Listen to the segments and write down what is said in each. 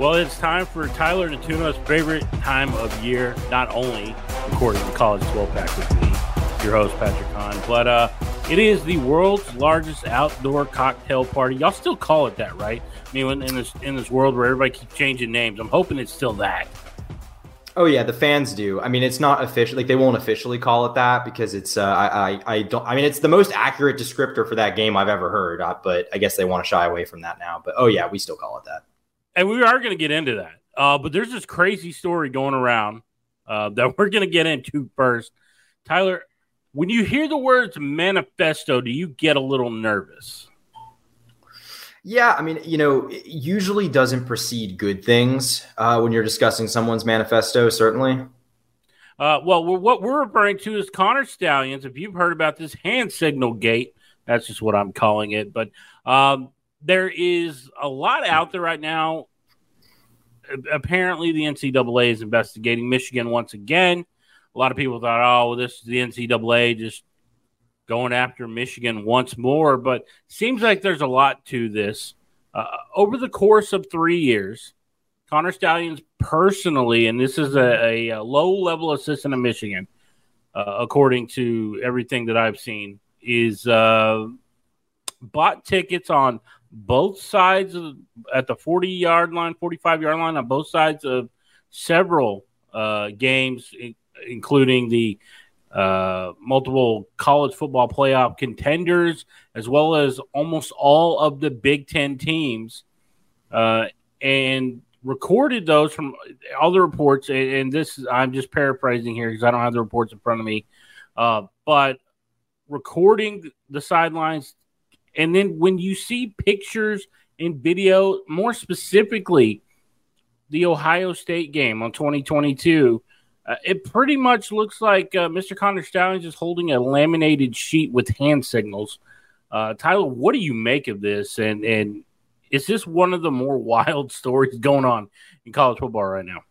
Well, it's time for Tyler to tune Natuno's favorite time of year, not only recording the college 12 pack with me, your host, Patrick Hahn, but uh, it is the world's largest outdoor cocktail party. Y'all still call it that, right? I mean, in this in this world where everybody keeps changing names, I'm hoping it's still that. Oh yeah, the fans do. I mean, it's not official; like they won't officially call it that because it's. Uh, I, I, I don't. I mean, it's the most accurate descriptor for that game I've ever heard. Uh, but I guess they want to shy away from that now. But oh yeah, we still call it that and we are going to get into that. Uh, but there's this crazy story going around uh, that we're going to get into first. Tyler, when you hear the words manifesto, do you get a little nervous? Yeah, I mean, you know, it usually doesn't precede good things uh, when you're discussing someone's manifesto, certainly. Uh, well, what we're referring to is Connor Stalions. If you've heard about this hand signal gate, that's just what I'm calling it. But um, there is a lot out there right now. Apparently, the NCAA is investigating Michigan once again. A lot of people thought, oh, well, this is the NCAA just going after Michigan once more. But seems like there's a lot to this. Uh, over the course of three years, Connor Stalions personally, and this is a, a low level assistant in Michigan, uh, according to everything that I've seen, is uh, bought tickets on both sides of at the 40 yard line, 45 yard line on both sides of several uh, games, including the uh, multiple college football playoff contenders, as well as almost all of the Big Ten teams, uh, and recorded those from all the reports. And, this is, I'm just paraphrasing here because I don't have the reports in front of me, uh, but recording the sidelines and then when you see pictures and video, more specifically, the Ohio State game on 2022, uh, it pretty much looks like uh, Mr. Connor Stalions is holding a laminated sheet with hand signals. Uh, Tyler, what do you make of this? And and is this one of the more wild stories going on in college football right now?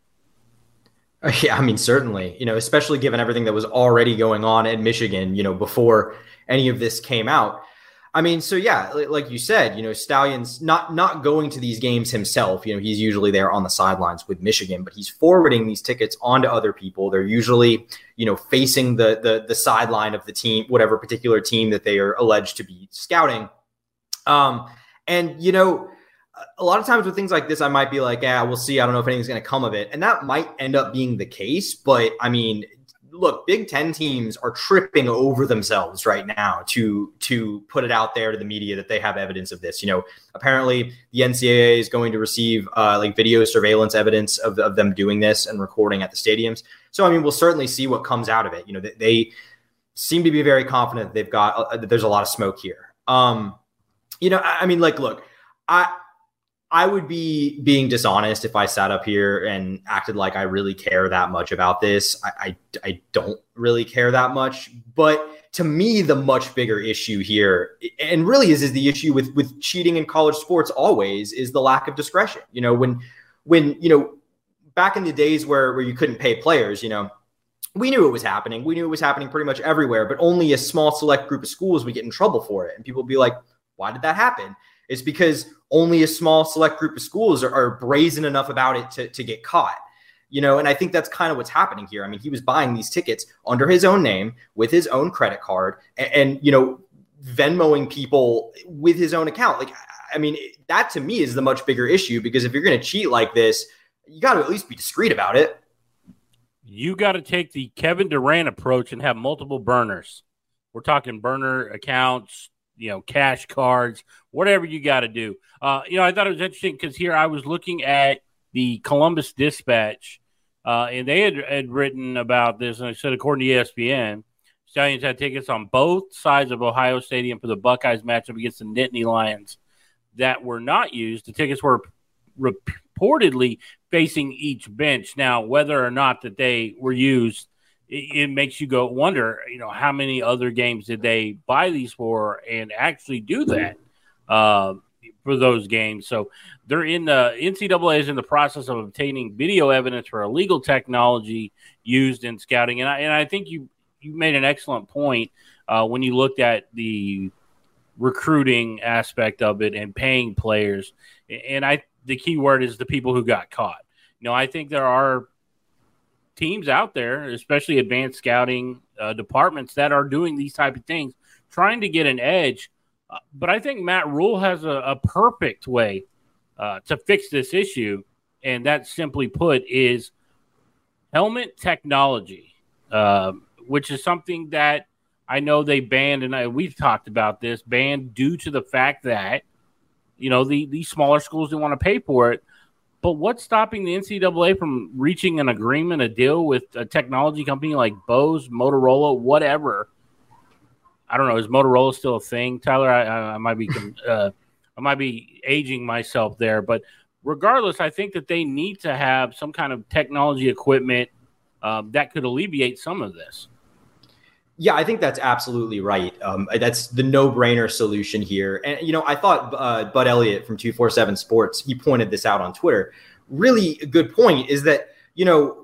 Yeah, I mean, certainly, you know, especially given everything that was already going on in Michigan, you know, before any of this came out. I mean, so yeah, like you said, you know, Stalions not not going to these games himself. You know, he's usually there on the sidelines with Michigan, but he's forwarding these tickets onto other people. They're usually, you know, facing the the the sideline of the team, whatever particular team that they are alleged to be scouting. Um, and you know, a lot of times with things like this, I might be like, yeah, we'll see. I don't know if anything's going to come of it, and that might end up being the case. But I mean, look, Big Ten teams are tripping over themselves right now to to put it out there to the media that they have evidence of this. You know, apparently the NCAA is going to receive uh, like video surveillance evidence of, of them doing this and recording at the stadiums. So I mean, we'll certainly see what comes out of it. You know, they, they seem to be very confident they've got uh, that there's a lot of smoke here. Um, you know, I, I mean, like, look, I I would be being dishonest if I sat up here and acted like I really care that much about this. I, I, I, don't really care that much. But to me, the much bigger issue here, and really is, is the issue with with cheating in college sports always is the lack of discretion. You know, when when you know back in the days where where you couldn't pay players, you know, we knew it was happening. We knew it was happening pretty much everywhere, but only a small select group of schools would get in trouble for it. And people would be like, why did that happen? It's because only a small select group of schools are, are brazen enough about it to, to get caught you know and i think that's kind of what's happening here. I mean he was buying these tickets under his own name with his own credit card and, and you know venmoing people with his own account. Like i mean that to me is the much bigger issue because if you're going to cheat like this you got to at least be discreet about it. You got to take the kevin durant approach and have multiple burners. We're talking burner accounts you know, cash cards, whatever you got to do. Uh, you know, I thought it was interesting because here I was looking at the Columbus Dispatch, uh, and they had, had written about this, and I said, according to ESPN, Stalions had tickets on both sides of Ohio Stadium for the Buckeyes matchup against the Nittany Lions that were not used. The tickets were reportedly facing each bench. Now, whether or not that they were used it, it, makes you go wonder, you know, how many other games did they buy these for and actually do that uh, for those games? So they're in the NCAA is in the process of obtaining video evidence for illegal technology used in scouting, and I and I think you you made an excellent point uh, when you looked at the recruiting aspect of it and paying players, and I the key word is the people who got caught. You know, I think there are teams out there, especially advanced scouting uh, departments, that are doing these type of things, trying to get an edge. Uh, but I think Matt Rhule has a, a perfect way uh, to fix this issue, and that simply put is helmet technology, uh, which is something that I know they banned, and I, we've talked about this banned due to the fact that you know the these smaller schools didn't want to pay for it. But what's stopping the NCAA from reaching an agreement, a deal with a technology company like Bose, Motorola, whatever? I don't know. Is Motorola still a thing, Tyler? I, I, might be, uh, I might be aging myself there, but regardless, I think that they need to have some kind of technology equipment um, that could alleviate some of this. Yeah, I think that's absolutely right. Um, that's the no-brainer solution here. And you know, I thought uh, Bud Elliott from Two Four Seven Sports he pointed this out on Twitter. Really good point is that you know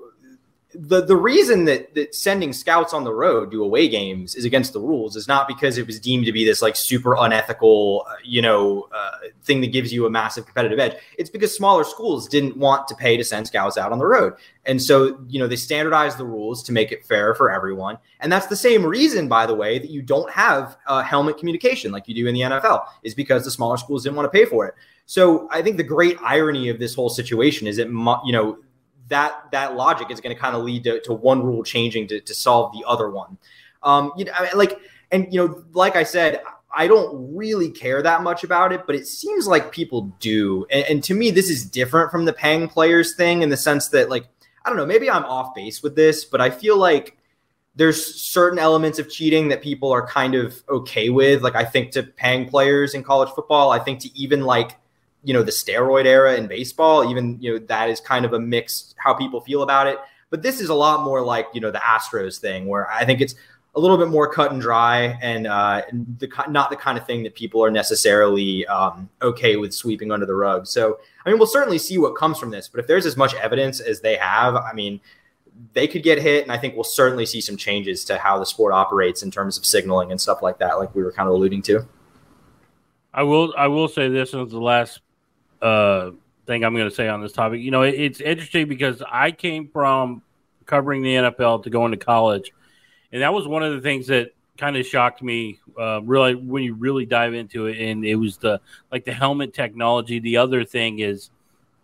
the the reason that that sending scouts on the road to away games is against the rules is not because it was deemed to be this like super unethical uh, you know uh, thing that gives you a massive competitive edge. It's because smaller schools didn't want to pay to send scouts out on the road. And so you know they standardized the rules to make it fair for everyone. And that's the same reason by the way that you don't have uh, helmet communication like you do in the NFL is because the smaller schools didn't want to pay for it. So I think the great irony of this whole situation is that you know that that logic is going to kind of lead to, to one rule changing to, to solve the other one. Um, you know, I mean, like, and you know, like I said, I don't really care that much about it, but it seems like people do. And, and to me, this is different from the paying players thing in the sense that, like, I don't know, maybe I'm off base with this, but I feel like there's certain elements of cheating that people are kind of okay with. Like, I think to paying players in college football, I think to even like you know the steroid era in baseball even you know that is kind of a mixed how people feel about it. But this is a lot more like you know the astros thing where i think it's a little bit more cut and dry and uh, the, not the kind of thing that people are necessarily um, okay with sweeping under the rug. So i mean we'll certainly see what comes from this but if there's as much evidence as they have i mean they could get hit and i think we'll certainly see some changes to how the sport operates in terms of signaling and stuff like that like we were kind of alluding to. I will I will say this as the last uh, thing I'm going to say on this topic. You know, it, it's interesting because I came from covering the NFL to going to college, and that was one of the things that kind of shocked me. Uh, really, when you really dive into it, and it was the like the helmet technology. The other thing is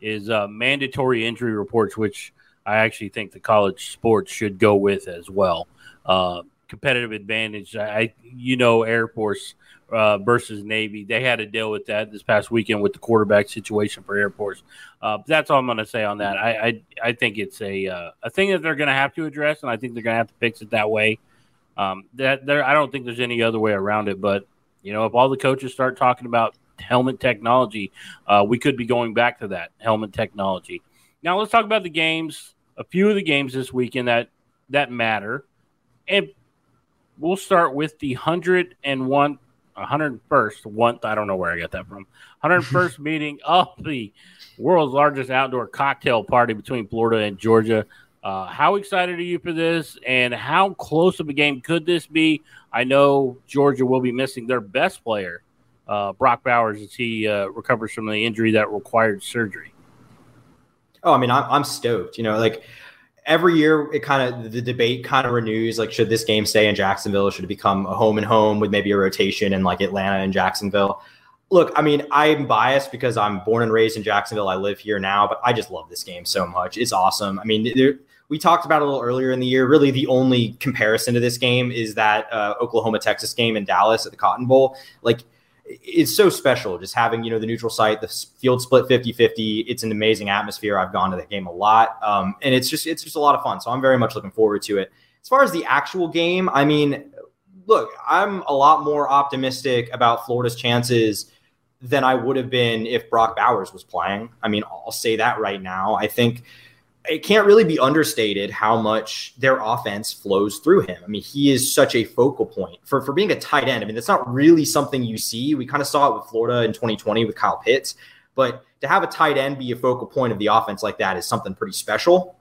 is uh, mandatory injury reports, which I actually think the college sports should go with as well. Uh, competitive advantage. I, you know, Air Force uh, versus Navy. They had to deal with that this past weekend with the quarterback situation for Air Force. Uh, that's all I'm going to say on that. I, I, I think it's a uh, a thing that they're going to have to address, and I think they're going to have to fix it that way. Um, that there, I don't think there's any other way around it. But you know, if all the coaches start talking about helmet technology, uh, we could be going back to that helmet technology. Now let's talk about the games. A few of the games this weekend that that matter, and we'll start with the hundred and one 101st one I don't know where I got that from. 101st meeting of the world's largest outdoor cocktail party between Florida and Georgia. Uh, how excited are you for this, and how close of a game could this be? I know Georgia will be missing their best player, uh, Brock Bowers, as he uh, recovers from the injury that required surgery. Oh, I mean, I'm, I'm stoked. You know, like every year it kind of the debate kind of renews like should this game stay in jacksonville should it become a home and home with maybe a rotation in like atlanta and jacksonville? Look i mean i'm biased because i'm born and raised in jacksonville. I live here now but i just love this game so much. It's awesome. I mean there, we talked about a little earlier in the year. Really the only comparison to this game is that uh, oklahoma texas game in dallas at the cotton bowl. Like it's so special just having you know the neutral site the field split 50-50 it's an amazing atmosphere. I've gone to that game a lot um, and it's just it's just a lot of fun. So i'm very much looking forward to it. As far as the actual game i mean look i'm a lot more optimistic about florida's chances than i would have been if brock bowers was playing. I mean i'll say that right now. I think it can't really be understated how much their offense flows through him. I mean, he is such a focal point for, for being a tight end. I mean, that's not really something you see. We kind of saw it with Florida in 2020 with Kyle Pitts, but to have a tight end be a focal point of the offense like that is something pretty special.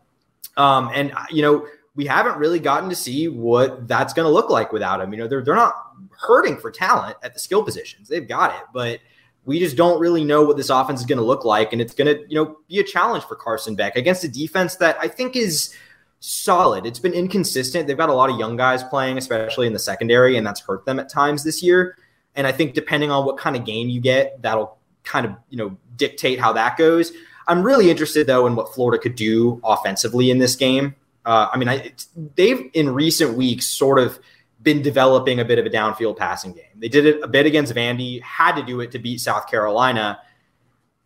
Um, and, you know, we haven't really gotten to see what that's going to look like without him. You know, they're, they're not hurting for talent at the skill positions. They've got it, but we just don't really know what this offense is going to look like, and it's going to, you know, be a challenge for Carson Beck against a defense that I think is solid. It's been inconsistent. They've got a lot of young guys playing, especially in the secondary, and that's hurt them at times this year. And I think depending on what kind of game you get, that'll kind of, you know, dictate how that goes. I'm really interested though in what Florida could do offensively in this game. Uh, I mean, I, they've in recent weeks sort of been developing a bit of a downfield passing game. They did it a bit against Vandy, had to do it to beat South Carolina.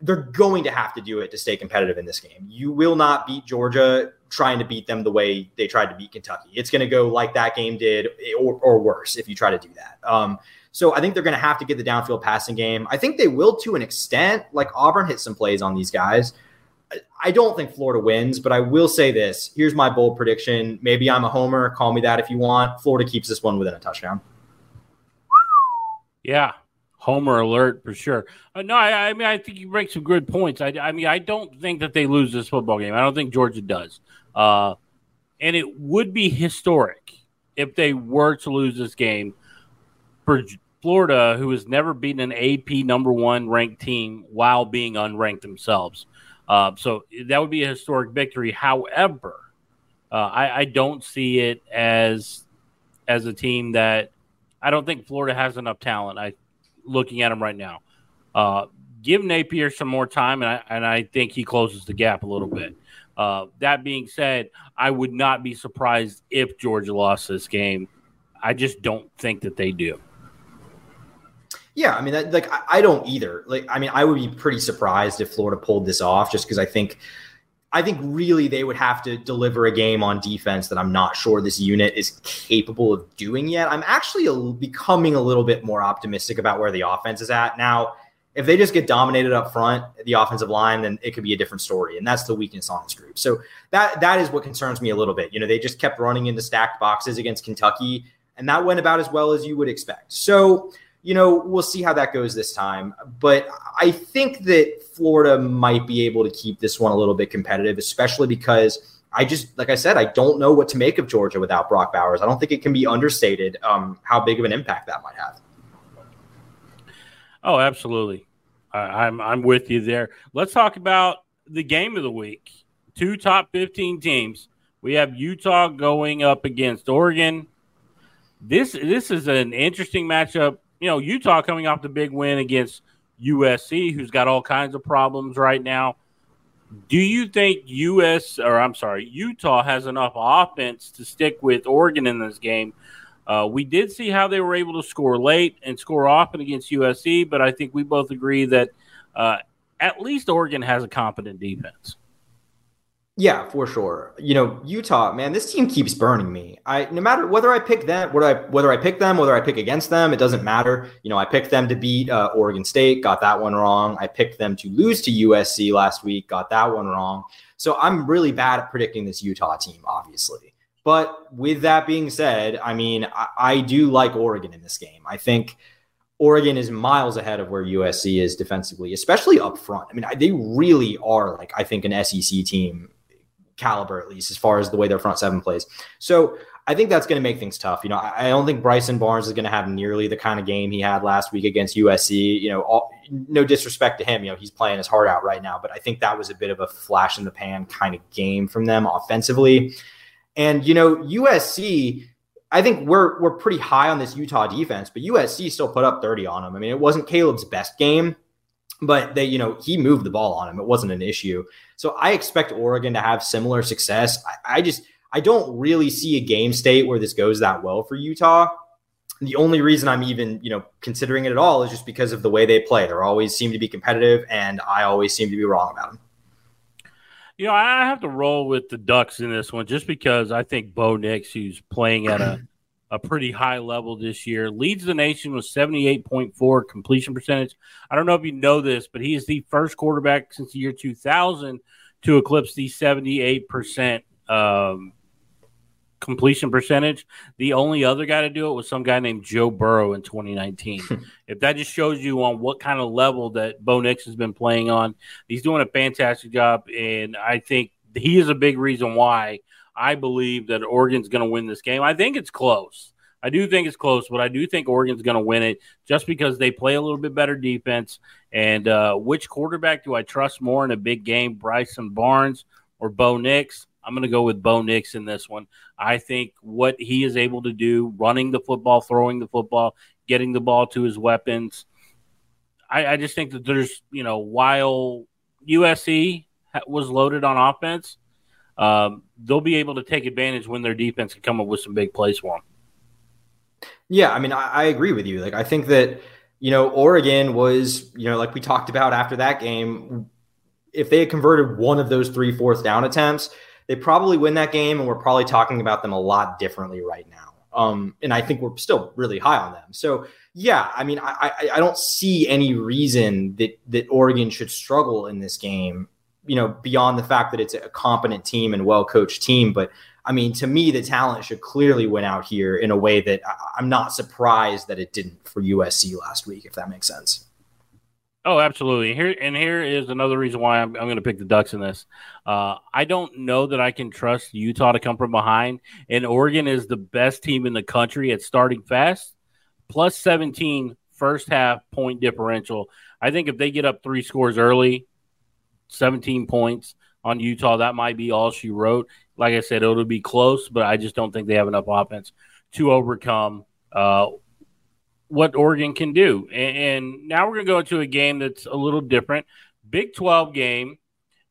They're going to have to do it to stay competitive in this game. You will not beat Georgia trying to beat them the way they tried to beat Kentucky. It's going to go like that game did, or, or worse, if you try to do that. Um, so I think they're going to have to get the downfield passing game. I think they will to an extent. Like Auburn hit some plays on these guys. I don't think Florida wins, but I will say this. Here's my bold prediction. Maybe I'm a homer. Call me that if you want. Florida keeps this one within a touchdown. Yeah, homer alert for sure. Uh, no, I, I, mean I think you make some good points. I, I, mean I don't think that they lose this football game. I don't think Georgia does. Uh, and it would be historic if they were to lose this game for Florida, who has never beaten an AP number one ranked team while being unranked themselves. Uh, so that would be a historic victory. However, uh, I, I, don't see it as as a team that I don't think Florida has enough talent. I looking at them right now. Uh, give Napier some more time, and I and I think he closes the gap a little bit. Uh, that being said, I would not be surprised if Georgia lost this game. I just don't think that they do. Yeah, I mean, that, like I, I don't either. Like, I mean, I would be pretty surprised if Florida pulled this off, just because I think, I think really they would have to deliver a game on defense that I'm not sure this unit is capable of doing yet. I'm actually a, becoming a little bit more optimistic about where the offense is at now. If they just get dominated up front, the offensive line, then it could be a different story, and that's the weakness on this group. So that that is what concerns me a little bit. You know, they just kept running into stacked boxes against Kentucky, and that went about as well as you would expect. So you know, we'll see how that goes this time. But I think that Florida might be able to keep this one a little bit competitive, especially because I just, like I said, I don't know what to make of Georgia without Brock Bowers. I don't think it can be understated um, how big of an impact that might have. Oh, absolutely. I'm I'm with you there. Let's talk about the game of the week. Two top 15 teams. We have Utah going up against Oregon. This this is an interesting matchup you know, Utah coming off the big win against USC, who's got all kinds of problems right now. Do you think US or I'm sorry, Utah has enough offense to stick with Oregon in this game? Uh, we did see how they were able to score late and score often against USC, but I think we both agree that uh, at least Oregon has a competent defense. Yeah, for sure. You know, Utah, man, this team keeps burning me. I no matter whether I pick them, whether I whether I pick them, whether I pick against them, it doesn't matter. You know, I picked them to beat uh, Oregon State, got that one wrong. I picked them to lose to USC last week, got that one wrong. So I'm really bad at predicting this Utah team, obviously. But with that being said, I mean, I, I do like Oregon in this game. I think Oregon is miles ahead of where USC is defensively, especially up front. I mean, they really are like I think an SEC team caliber, at least as far as the way their front seven plays. So I think that's going to make things tough. You know, I, don't think Bryson Barnes is going to have nearly the kind of game he had last week against USC. You know, all, no disrespect to him, you know, he's playing his heart out right now, but I think that was a bit of a flash in the pan kind of game from them offensively. And you know, USC. I think we're we're pretty high on this Utah defense, but USC still put up 30 on them. I mean, it wasn't Caleb's best game, but they, you know, he moved the ball on him. It wasn't an issue. So I expect Oregon to have similar success. I, I just I don't really see a game state where this goes that well for Utah. The only reason I'm even, you know, considering it at all is just because of the way they play. They always seem to be competitive, and I always seem to be wrong about them. You know, I have to roll with the Ducks in this one just because I think Bo Nix, who's playing at a a pretty high level this year. Leads the nation with 78.4 completion percentage. I don't know if you know this, but he is the first quarterback since the year 2000 to eclipse the 78% um, completion percentage. The only other guy to do it was some guy named Joe Burrow in 2019. if that just shows you on what kind of level that Bo Nix has been playing on, he's doing a fantastic job. And I think he is a big reason why – I believe that Oregon's going to win this game. I think it's close. I do think it's close, but I do think Oregon's going to win it just because they play a little bit better defense. And uh, which quarterback do I trust more in a big game, Bryson Barnes or Bo Nix? I'm going to go with Bo Nix in this one. I think what he is able to do, running the football, throwing the football, getting the ball to his weapons. I, I just think that there's, you know, while USC was loaded on offense, um, they'll be able to take advantage when their defense can come up with some big plays for them. Yeah, I mean, I, I agree with you. Like, I think that you know Oregon was, you know, like we talked about after that game, if they had converted one of those three fourth down attempts, they probably win that game, and we're probably talking about them a lot differently right now. Um, and I think we're still really high on them. So yeah, I mean, I, I, I don't see any reason that that Oregon should struggle in this game. You know, beyond the fact that it's a competent team and well coached team, but I mean, to me, the talent should clearly win out here in a way that I'm not surprised that it didn't for USC last week, if that makes sense. Oh, absolutely. Here and here is another reason why I'm, I'm going to pick the Ducks in this. Uh, I don't know that I can trust Utah to come from behind, and Oregon is the best team in the country at starting fast, plus 17 first half point differential. I think if they get up three scores early, 17 points on Utah, that might be all she wrote. Like I said, it'll be close, but I just don't think they have enough offense to overcome uh, what Oregon can do. And, and now we're going to go into a game that's a little different. Big 12 game.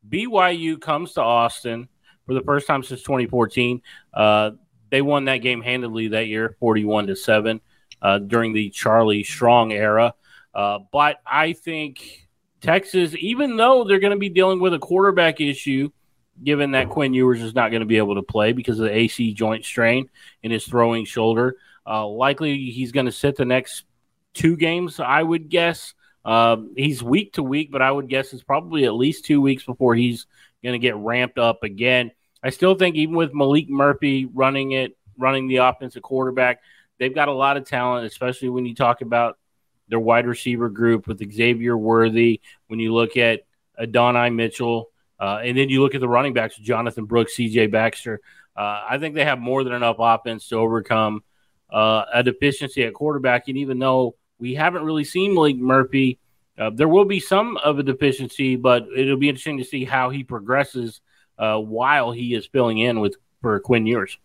BYU comes to Austin for the first time since 2014. Uh, they won that game handily that year, 41 to 7, uh, during the Charlie Strong era. Uh, but I think Texas, even though they're going to be dealing with a quarterback issue, given that Quinn Ewers is not going to be able to play because of the AC joint strain in his throwing shoulder, uh, likely he's going to sit the next two games, I would guess. Uh, he's week to week, but I would guess it's probably at least two weeks before he's going to get ramped up again. I still think even with Maalik Murphy running it, running the offensive quarterback, they've got a lot of talent, especially when you talk about their wide receiver group with Xavier Worthy. When you look at Adonai Mitchell, uh, and then you look at the running backs, Jonathan Brooks, C.J. Baxter. Uh, I think they have more than enough offense to overcome uh, a deficiency at quarterback. And even though we haven't really seen Maalik Murphy, uh, there will be some of a deficiency, but it'll be interesting to see how he progresses uh, while he is filling in with for Quinn Ewers.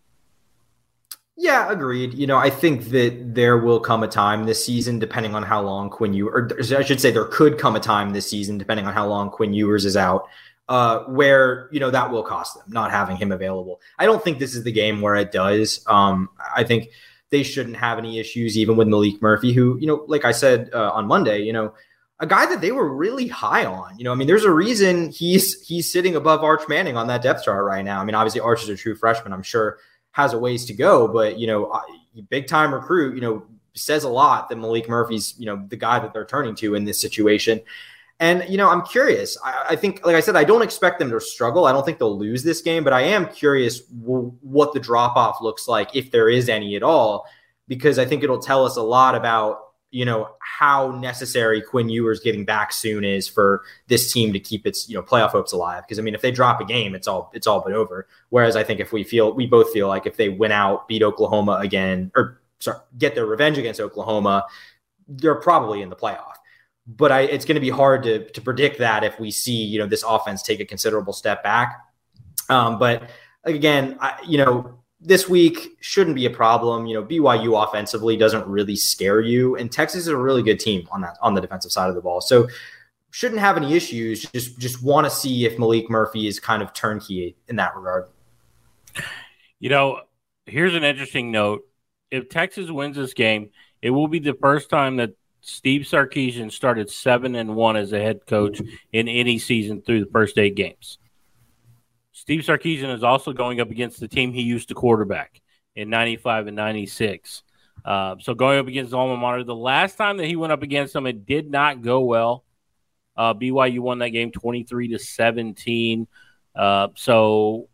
Yeah, agreed. You know, I think that there will come a time this season, depending on how long Quinn Ewers, or I should say, there could come a time this season, depending on how long Quinn Ewers is out, uh, where you know that will cost them not having him available. I don't think this is the game where it does. Um, I think they shouldn't have any issues, even with Maalik Murphy, who, you know, like I said uh, on Monday, you know, a guy that they were really high on. You know, I mean, there's a reason he's he's sitting above Arch Manning on that depth chart right now. I mean, obviously Arch is a true freshman. I'm sure has a ways to go, but you know, big time recruit. You know, says a lot that Maalik Murphy's you know the guy that they're turning to in this situation. And you know, I'm curious. I, I, think, like I said, I don't expect them to struggle. I don't think they'll lose this game, but I am curious w- what the drop off looks like, if there is any at all, because I think it'll tell us a lot about you know how necessary Quinn Ewers getting back soon is for this team to keep its you know playoff hopes alive. Because I mean, if they drop a game, it's all it's all but over. Whereas I think if we feel we both feel like if they win out, beat Oklahoma again, or sorry, get their revenge against Oklahoma, they're probably in the playoff but I, it's going to be hard to, to predict that if we see you know this offense take a considerable step back. Um, but again, I, you know this week shouldn't be a problem. You know BYU offensively doesn't really scare you, and Texas is a really good team on that on the defensive side of the ball. So shouldn't have any issues. Just just want to see if Maalik Murphy is kind of turnkey in that regard. You know, here's an interesting note. If Texas wins this game, it will be the first time that Steve Sarkisian started seven and one as a head coach in any season through the first eight games. Steve Sarkisian is also going up against the team he used to quarterback in 95 and 96. Uh, so going up against alma mater, the last time that he went up against them, it did not go well. Uh, BYU won that game 23 to 17. Uh, so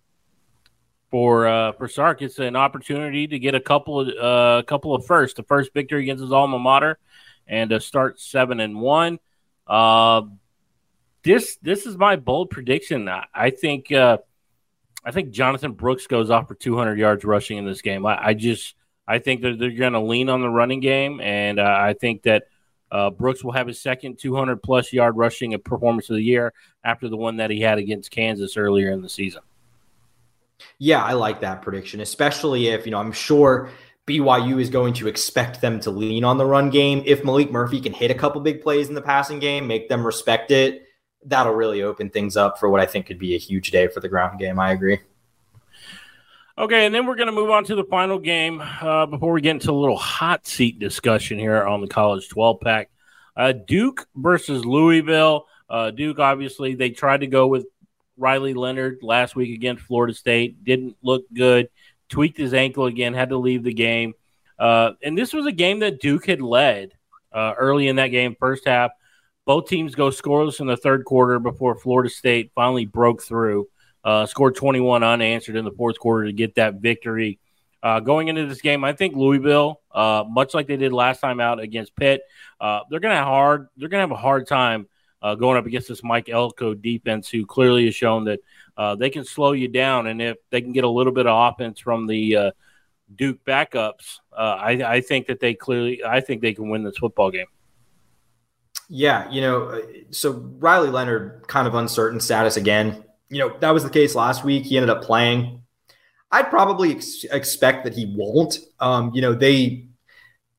for uh, for Sark, it's an opportunity to get a couple of uh, a couple of first. The first victory against his alma mater, and to start seven and one. Uh, this this is my bold prediction. I think uh, I think Jonathan Brooks goes off for 200 yards rushing in this game. I, I just I think that they're going to lean on the running game, and uh, I think that uh, Brooks will have his second 200 plus yard rushing performance of the year after the one that he had against Kansas earlier in the season. Yeah, I like that prediction, especially if, you know, I'm sure BYU is going to expect them to lean on the run game. If Maalik Murphy can hit a couple big plays in the passing game, make them respect it, that'll really open things up for what I think could be a huge day for the ground game. I agree. Okay, and then we're going to move on to the final game uh, before we get into a little hot seat discussion here on the College 12 pack. Uh, Duke versus Louisville. Uh, Duke, obviously, they tried to go with Riley Leonard last week against Florida State. Didn't look good tweaked his ankle again, had to leave the game. Uh, and this was a game that Duke had led uh, early in that game, first half. Both teams go scoreless in the third quarter before Florida State finally broke through, uh, scored 21 unanswered in the fourth quarter to get that victory. Uh, going into this game, I think Louisville, uh, much like they did last time out against Pitt, uh, they're gonna hard. They're gonna have a hard time going up against this Mike Elko defense, who clearly has shown that uh, they can slow you down. And if they can get a little bit of offense from the uh, Duke backups, uh, I, I, think that they clearly, I think they can win this football game. Yeah, you know, uh, so Riley Leonard, kind of uncertain status again. You know, that was the case last week. He ended up playing. I'd probably ex- expect that he won't. Um, you know, they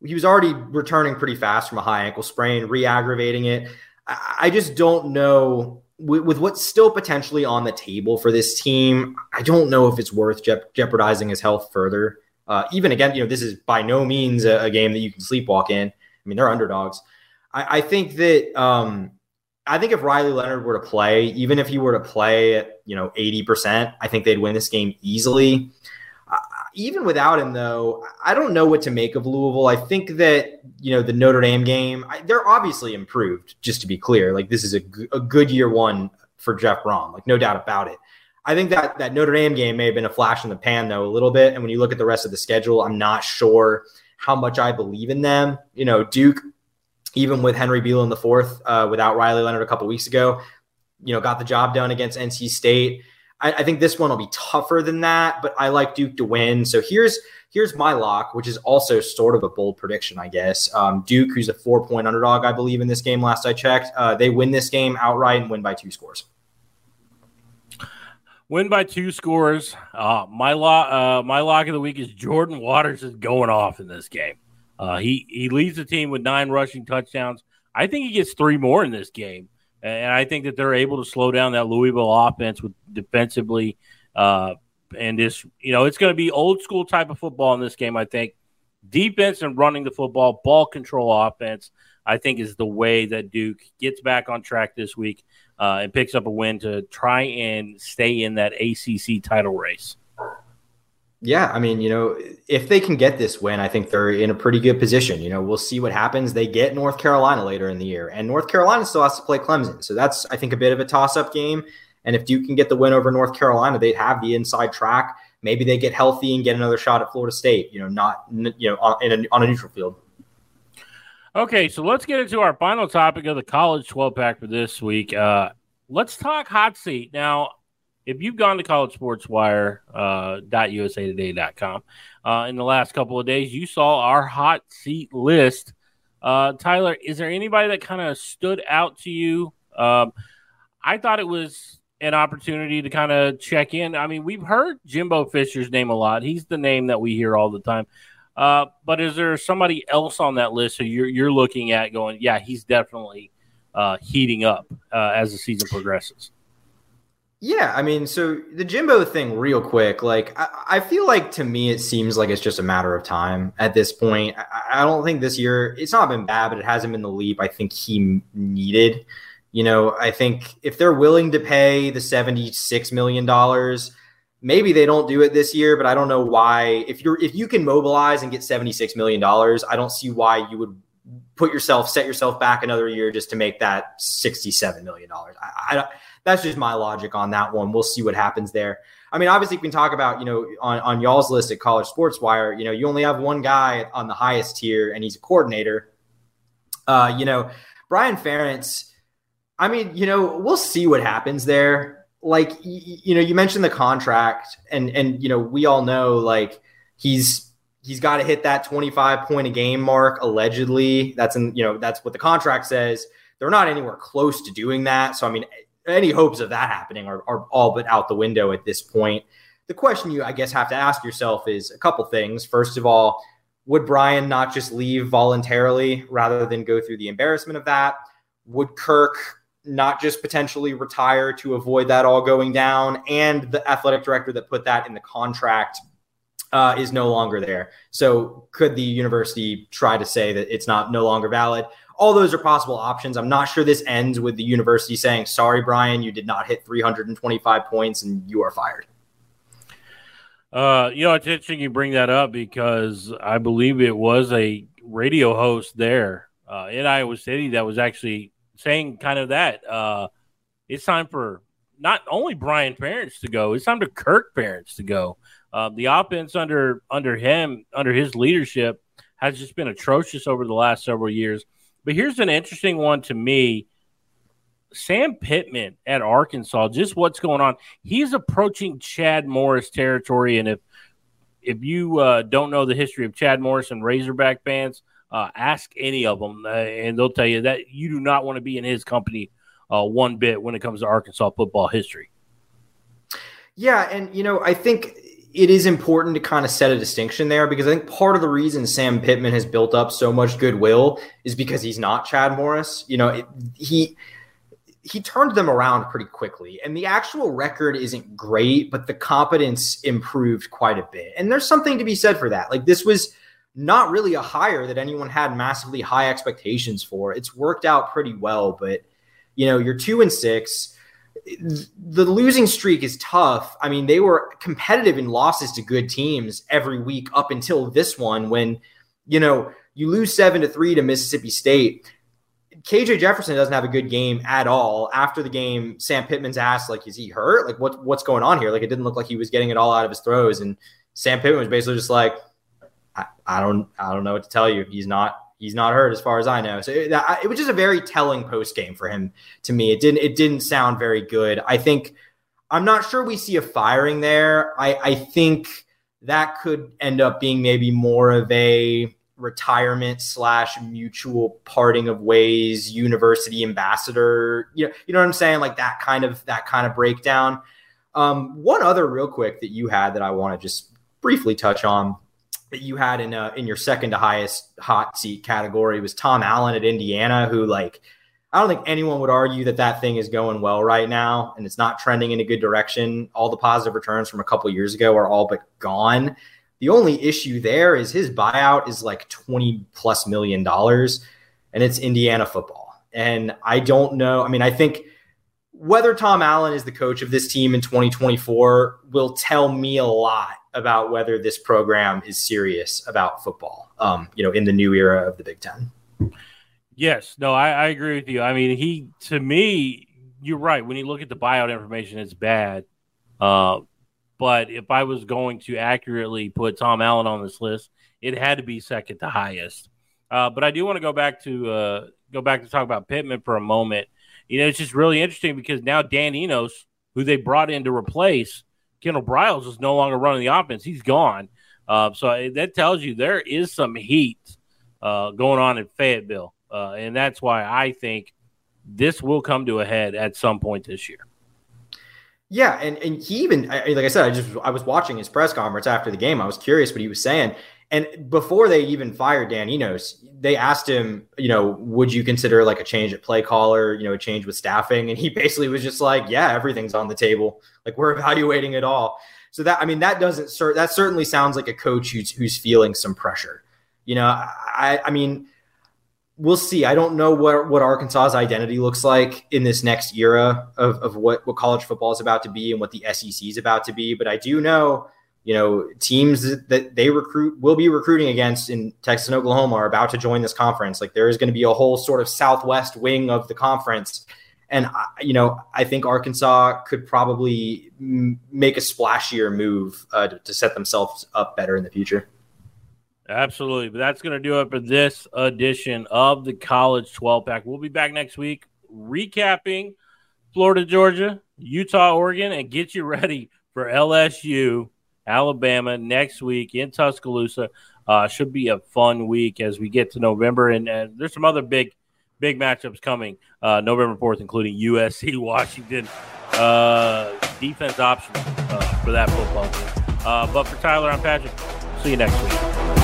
he was already returning pretty fast from a high ankle sprain, re-aggravating it. I, I just don't know with, with, what's still potentially on the table for this team, I don't know if it's worth jeopardizing his health further. Uh, even again, you know, this is by no means a, a, game that you can sleepwalk in. I mean, they're underdogs. I, I think that um, I think if Riley Leonard were to play, even if he were to play at you know eighty percent, I think they'd win this game easily. Uh, even without him, though, I don't know what to make of Louisville. I think that you know the Notre Dame game, I, they're obviously improved. Just to be clear, like this is a, g- a good year one for Jeff Brohm, like no doubt about it. I think that that Notre Dame game may have been a flash in the pan though a little bit. And when you look at the rest of the schedule, I'm not sure how much I believe in them. You know, Duke, even with Henry Belin the fourth, uh, without Riley Leonard a couple weeks ago, you know, got the job done against NC State. I, I think this one will be tougher than that, but I like Duke to win. So here's here's my lock, which is also sort of a bold prediction, I guess. Um, Duke, who's a four point underdog, I believe, in this game. Last I checked, uh, they win this game outright and win by two scores. Win by two scores. Uh, my lock, uh, my lock of the week is Jordan Waters is going off in this game. Uh, he he leads the team with nine rushing touchdowns. I think he gets three more in this game. And I think that they're able to slow down that Louisville offense with defensively. Uh, and this, you know, it's going to be old school type of football in this game. I think defense and running the football, ball control offense. I think is the way that Duke gets back on track this week uh, and picks up a win to try and stay in that ACC title race. Yeah, I mean, you know, if they can get this win, I think they're in a pretty good position. You know, we'll see what happens. They get North Carolina later in the year, and North Carolina still has to play Clemson. So that's, I think, a bit of a toss up game. And if Duke can get the win over North Carolina, they'd have the inside track. Maybe they get healthy and get another shot at Florida State, you know, not, you know, on, a, on a neutral field. Okay, so let's get into our final topic of the college 12 pack for this week. Uh, let's talk hot seat. Now, if you've gone to collegesportswire.usatoday.com uh, uh, in the last couple of days, you saw our hot seat list. Uh, Tyler, is there anybody that kind of stood out to you? Um, I thought it was an opportunity to kind of check in. I mean, we've heard Jimbo Fisher's name a lot. He's the name that we hear all the time. Uh, but is there somebody else on that list who you're, you're looking at going, yeah, he's definitely uh, heating up uh, as the season progresses? Yeah, I mean, so the Jimbo thing, real quick, like I, I, feel like to me, it seems like it's just a matter of time at this point. I, I, don't think this year it's not been bad, but it hasn't been the leap I think he needed. You know, I think if they're willing to pay the seventy-six million dollars, maybe they don't do it this year. But I don't know why. If you're if you can mobilize and get seventy-six million dollars, I don't see why you would put yourself set yourself back another year just to make that sixty-seven million dollars. I, I that's just my logic on that one. We'll see what happens there. I mean, obviously, we can talk about, you know, on, on y'all's list at College Sports Wire, you know, you only have one guy on the highest tier and he's a coordinator. Uh, you know, Brian Ferentz, I mean, you know, we'll see what happens there. Like, you, you know, you mentioned the contract and, and, you know, we all know like he's, he's got to hit that 25 point a game mark allegedly. That's in, you know, that's what the contract says. They're not anywhere close to doing that. So, I mean, any hopes of that happening are, are all but out the window at this point. The question you, I guess, have to ask yourself is a couple things. First of all, would Brian not just leave voluntarily rather than go through the embarrassment of that? Would Kirk not just potentially retire to avoid that all going down? And the athletic director that put that in the contract uh, is no longer there. So could the university try to say that it's not no longer valid? All those are possible options. I'm not sure this ends with the university saying, "Sorry, Brian, you did not hit 325 points and you are fired." Uh, you know, it's interesting you bring that up because I believe it was a radio host there uh, in Iowa City that was actually saying kind of that. Uh, it's time for not only Brian Ferentz to go, it's time to Kirk Ferentz to go. Uh, the offense under under him, under his leadership, has just been atrocious over the last several years. But here's an interesting one to me. Sam Pittman at Arkansas, just what's going on. He's approaching Chad Morris territory, and if if you uh, don't know the history of Chad Morris and Razorback fans, uh, ask any of them, uh, and they'll tell you that you do not want to be in his company uh, one bit when it comes to Arkansas football history. Yeah, and you know, I think it is important to kind of set a distinction there because I think part of the reason Sam Pittman has built up so much goodwill is because he's not Chad Morris. You know, it, he he turned them around pretty quickly, and the actual record isn't great, but the competence improved quite a bit. And there's something to be said for that. Like this was not really a hire that anyone had massively high expectations for. It's worked out pretty well, but you know, you're two and six the losing streak is tough. I mean, they were competitive in losses to good teams every week up until this one when, you know, you lose seven to three to Mississippi State. KJ Jefferson doesn't have a good game at all. After the game, Sam Pittman's asked, like, is he hurt? Like, what what's going on here? Like, it didn't look like he was getting it all out of his throws. And Sam Pittman was basically just like, I, I don't I don't know what to tell you. He's not he's not hurt as far as I know. So it, it was just a very telling post game for him to me. It didn't it didn't sound very good. I think I'm not sure we see a firing there. I, I think that could end up being maybe more of a retirement slash mutual parting of ways university ambassador you know you know what i'm saying like that kind of that kind of breakdown um, one other real quick that you had that i want to just briefly touch on that you had in uh, in your second to highest hot seat category was Tom Allen at Indiana, who like I don't think anyone would argue that that thing is going well right now, and it's not trending in a good direction. All the positive returns from a couple years ago are all but gone. The only issue there is his buyout is like twenty plus million dollars, and it's Indiana football. And I don't know. I mean, I think whether Tom Allen is the coach of this team in 2024 will tell me a lot about whether this program is serious about football. Um, you know, in the new era of the Big Ten. Yes, no, I, I agree with you. I mean, he to me, you're right. When you look at the buyout information, it's bad. Uh, but if I was going to accurately put Tom Allen on this list, it had to be second to highest. Uh, but I do want to go back to uh, go back to talk about Pittman for a moment. You know, it's just really interesting because now Dan Enos, who they brought in to replace, Kendal Briles is no longer running the offense. He's gone. Uh, so that tells you there is some heat uh, going on in Fayetteville. Uh, and that's why I think this will come to a head at some point this year. Yeah, and and he even like I said, I just I was watching his press conference after the game. I was curious what he was saying, and before they even fired Dan Enos, they asked him, you know, would you consider like a change at play caller, you know, a change with staffing? And he basically was just like, yeah, everything's on the table. Like we're evaluating it all. So that I mean, that doesn't that certainly sounds like a coach who's who's feeling some pressure. You know, I I mean, we'll see. I don't know what what Arkansas's identity looks like in this next era of, of what, what college football is about to be and what the SEC is about to be. But I do know you know, teams that they recruit will be recruiting against in Texas and Oklahoma are about to join this conference. Like there is going to be a whole sort of southwest wing of the conference. And, you know, I think Arkansas could probably make a splashier move uh, to, to set themselves up better in the future. Absolutely. But that's going to do it for this edition of the College 12 Pack. We'll be back next week recapping Florida, Georgia, Utah, Oregon, and get you ready for LSU Alabama next week in Tuscaloosa. Uh, should be a fun week as we get to November, and, there's some other big, big matchups coming uh, November 4th, including USC Washington uh, defense option uh, for that football game. Uh, but for Tyler, I'm Patrick. See you next week.